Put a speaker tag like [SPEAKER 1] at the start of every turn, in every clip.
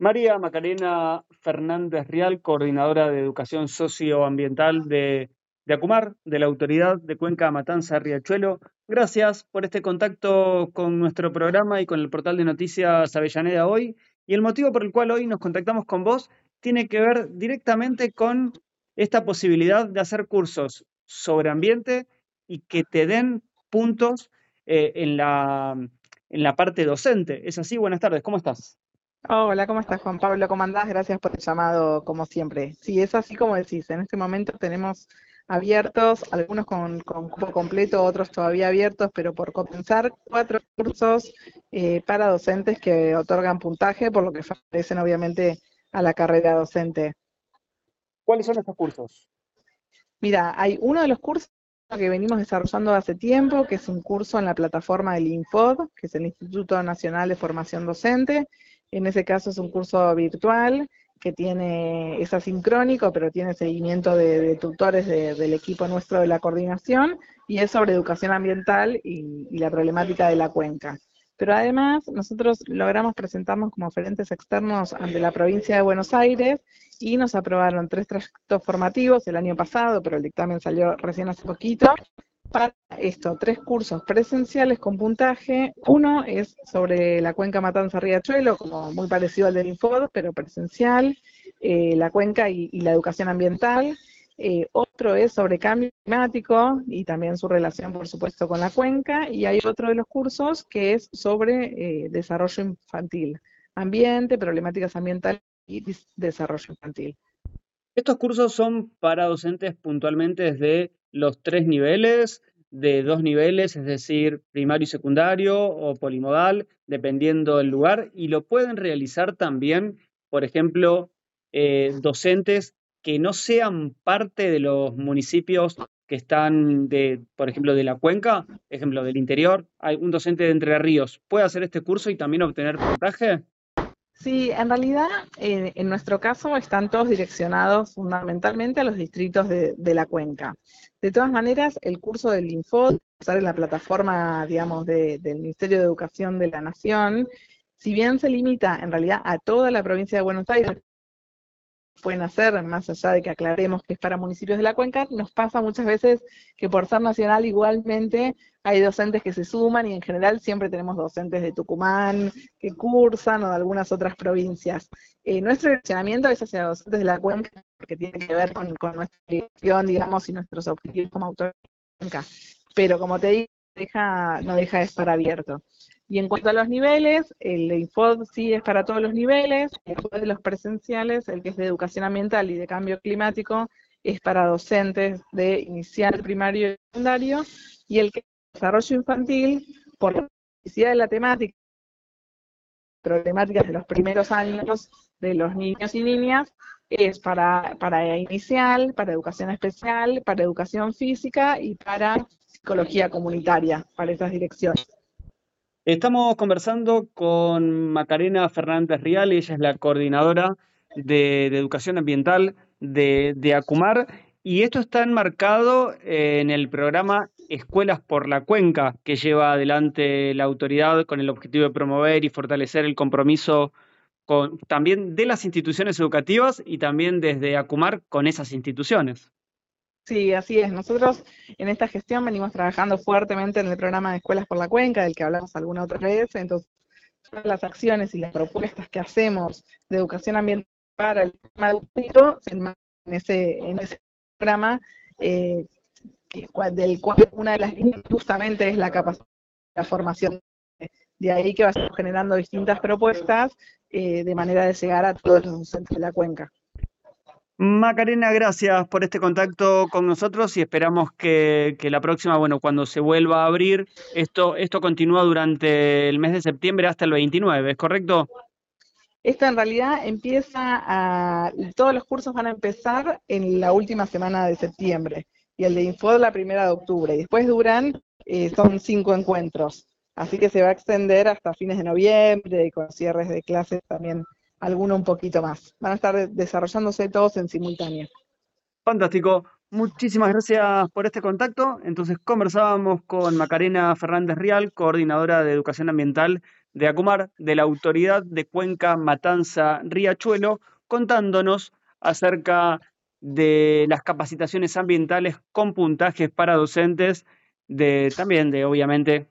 [SPEAKER 1] María Macarena Fernández Rial, coordinadora de Educación Socioambiental de, Acumar, de la Autoridad de Cuenca Matanza Riachuelo. Gracias por este contacto con nuestro programa y con el portal de noticias Avellaneda hoy. Y el motivo por el cual hoy nos contactamos con vos tiene que ver directamente con esta posibilidad de hacer cursos sobre ambiente y que te den puntos eh, en, la, en la parte docente. ¿Es así? Buenas tardes, ¿cómo estás?
[SPEAKER 2] Hola, ¿cómo estás Juan Pablo? ¿Cómo andás? Gracias por el llamado, como siempre. Sí, es así como decís. En este momento tenemos abiertos, algunos con, con cupo completo, otros todavía abiertos, pero por compensar cuatro cursos eh, para docentes que otorgan puntaje, por lo que favorecen obviamente a la carrera docente.
[SPEAKER 1] ¿Cuáles son estos cursos?
[SPEAKER 2] Mira, hay uno de los cursos que venimos desarrollando hace tiempo, que es un curso en la plataforma del INFOD, que es el Instituto Nacional de Formación Docente, en ese caso es un curso virtual que tiene, es asincrónico, pero tiene seguimiento de, tutores del equipo nuestro de la coordinación y es sobre educación ambiental y, la problemática de la cuenca. Pero además nosotros logramos presentarnos como oferentes externos ante la provincia de Buenos Aires y nos aprobaron tres trayectos formativos el año pasado, pero el dictamen salió recién hace poquito, para esto, tres cursos presenciales con puntaje. Uno es sobre la cuenca Matanza-Riachuelo, como muy parecido al del Infod, pero presencial, eh, la cuenca y, la educación ambiental. Eh, otro es sobre cambio climático y también su relación, por supuesto, con la cuenca. Y hay otro de los cursos que es sobre eh, desarrollo infantil, ambiente, problemáticas ambientales y desarrollo infantil.
[SPEAKER 1] Estos cursos son para docentes puntualmente desde los tres niveles, de dos niveles, es decir, primario y secundario o polimodal, dependiendo del lugar, y lo pueden realizar también, por ejemplo, eh, docentes que no sean parte de los municipios que están, de, por ejemplo, de la cuenca, ejemplo, del interior, hay un docente de Entre Ríos, ¿puede hacer este curso y también obtener puntaje?
[SPEAKER 2] Sí, en realidad, en nuestro caso, están todos direccionados fundamentalmente a los distritos de, la cuenca. De todas maneras, el curso del Info, sale en la plataforma, digamos, del Ministerio de Educación de la Nación, si bien se limita en realidad a toda la provincia de Buenos Aires, pueden hacer, más allá de que aclaremos que es para municipios de la cuenca, nos pasa muchas veces que por ser nacional igualmente hay docentes que se suman y en general siempre tenemos docentes de Tucumán que cursan o de algunas otras provincias. Eh, nuestro direccionamiento es hacia docentes de la cuenca porque tiene que ver con, nuestra dirección, digamos, y nuestros objetivos como autoridad Pero como te digo, no deja de estar abierto. Y en cuanto a los niveles, el Infod sí es para todos los niveles, después de los presenciales, el que es de educación ambiental y de cambio climático, es para docentes de inicial, primario y secundario, y el que es desarrollo infantil, por la necesidad de la temática, problemáticas de los primeros años de los niños y niñas, es para, para inicial, para educación especial, para educación física y para psicología comunitaria, para esas direcciones.
[SPEAKER 1] Estamos conversando con Macarena Fernández Rial, ella es la coordinadora de, educación ambiental de, Acumar, y esto está enmarcado en el programa Escuelas por la Cuenca, que lleva adelante la autoridad con el objetivo de promover y fortalecer el compromiso con, también de las instituciones educativas y también desde Acumar con esas instituciones.
[SPEAKER 2] Sí, así es. Nosotros en esta gestión venimos trabajando fuertemente en el programa de Escuelas por la Cuenca, del que hablamos alguna otra vez. Entonces, las acciones y las propuestas que hacemos de educación ambiental para el tema educativo en ese, en ese programa, eh, del cual una de las líneas justamente es la capacidad, la formación. De ahí que va generando distintas propuestas eh, de manera de llegar a todos los docentes de la cuenca.
[SPEAKER 1] Macarena, gracias por este contacto con nosotros y esperamos que, la próxima, bueno, cuando se vuelva a abrir, esto, esto continúa durante el mes de septiembre hasta el 29, ¿es correcto?
[SPEAKER 2] Esto en realidad empieza a, todos los cursos van a empezar en la última semana de septiembre y el de Info la primera de octubre y después duran, eh, son cinco encuentros, así que se va a extender hasta fines de noviembre y con cierres de clases también alguno un poquito más. Van a estar desarrollándose todos en simultáneo.
[SPEAKER 1] Fantástico. Muchísimas gracias por este contacto. Entonces conversábamos con Macarena Fernández Rial, coordinadora de educación ambiental de Acumar, de la Autoridad de Cuenca Matanza Riachuelo, contándonos acerca de las capacitaciones ambientales con puntajes para docentes, de, también de, obviamente,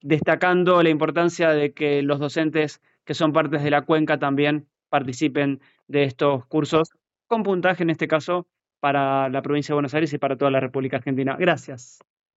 [SPEAKER 1] destacando la importancia de que los docentes que son partes de la cuenca también participen de estos cursos con puntaje, en este caso, para la provincia de Buenos Aires y para toda la República Argentina. Gracias.